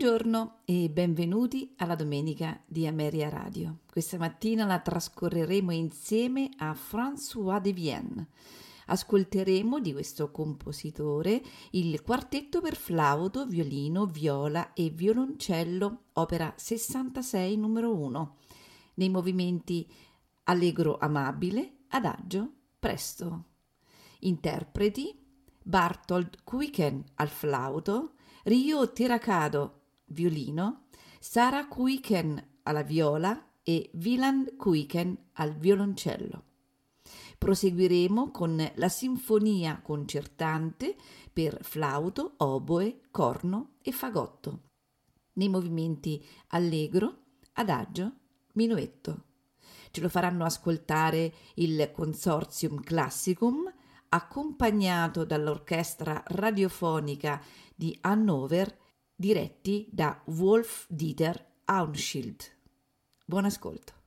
Buongiorno e benvenuti alla domenica di Ameria Radio. Questa mattina la trascorreremo insieme a François de Vienne. Ascolteremo di questo compositore il quartetto per flauto, violino, viola e violoncello, opera 66 numero 1, nei movimenti allegro amabile, adagio, presto. Interpreti Bartold Kuiken al flauto, Ryo Tirakado, violino, Sara Kuiken alla viola e Wieland Kuiken al violoncello. Proseguiremo con la sinfonia concertante per flauto, oboe, corno e fagotto, nei movimenti allegro, adagio, minuetto. Ce lo faranno ascoltare il Consortium Classicum, accompagnato dall'orchestra radiofonica di Hannover diretti da Wolf Dieter Aunschild. Buon ascolto.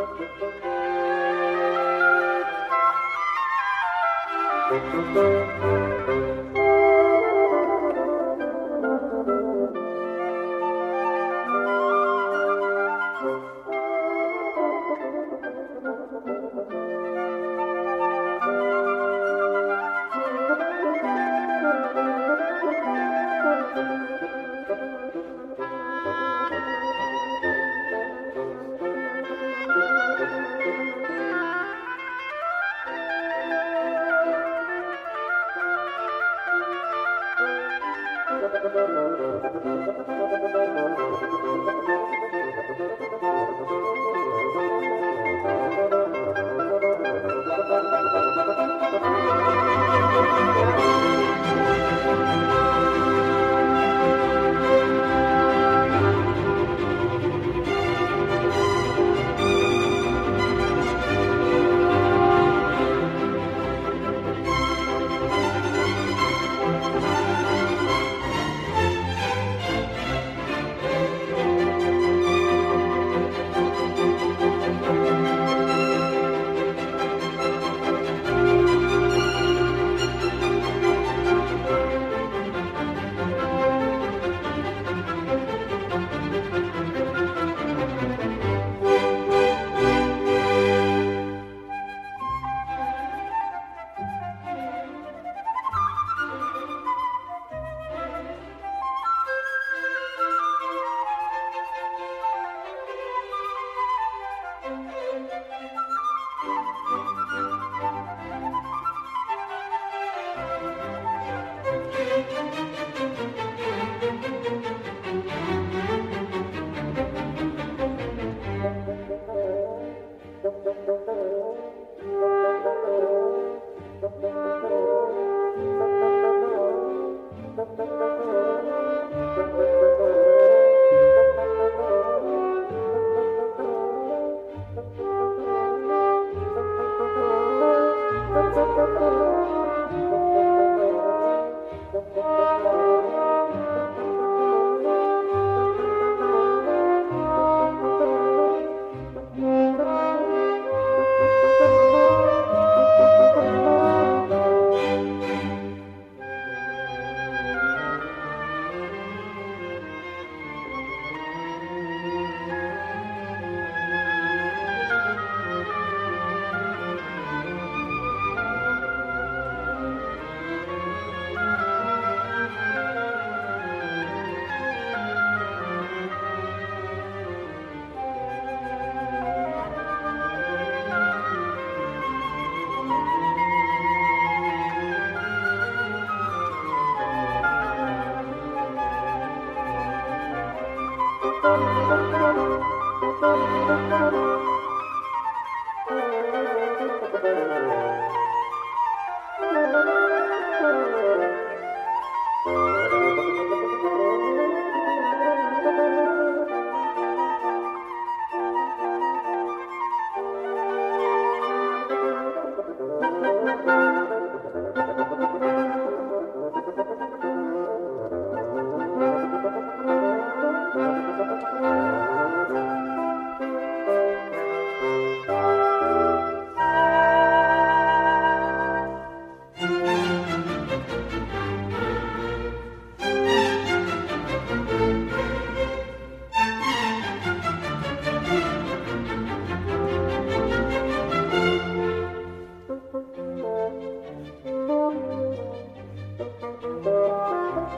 Thank you.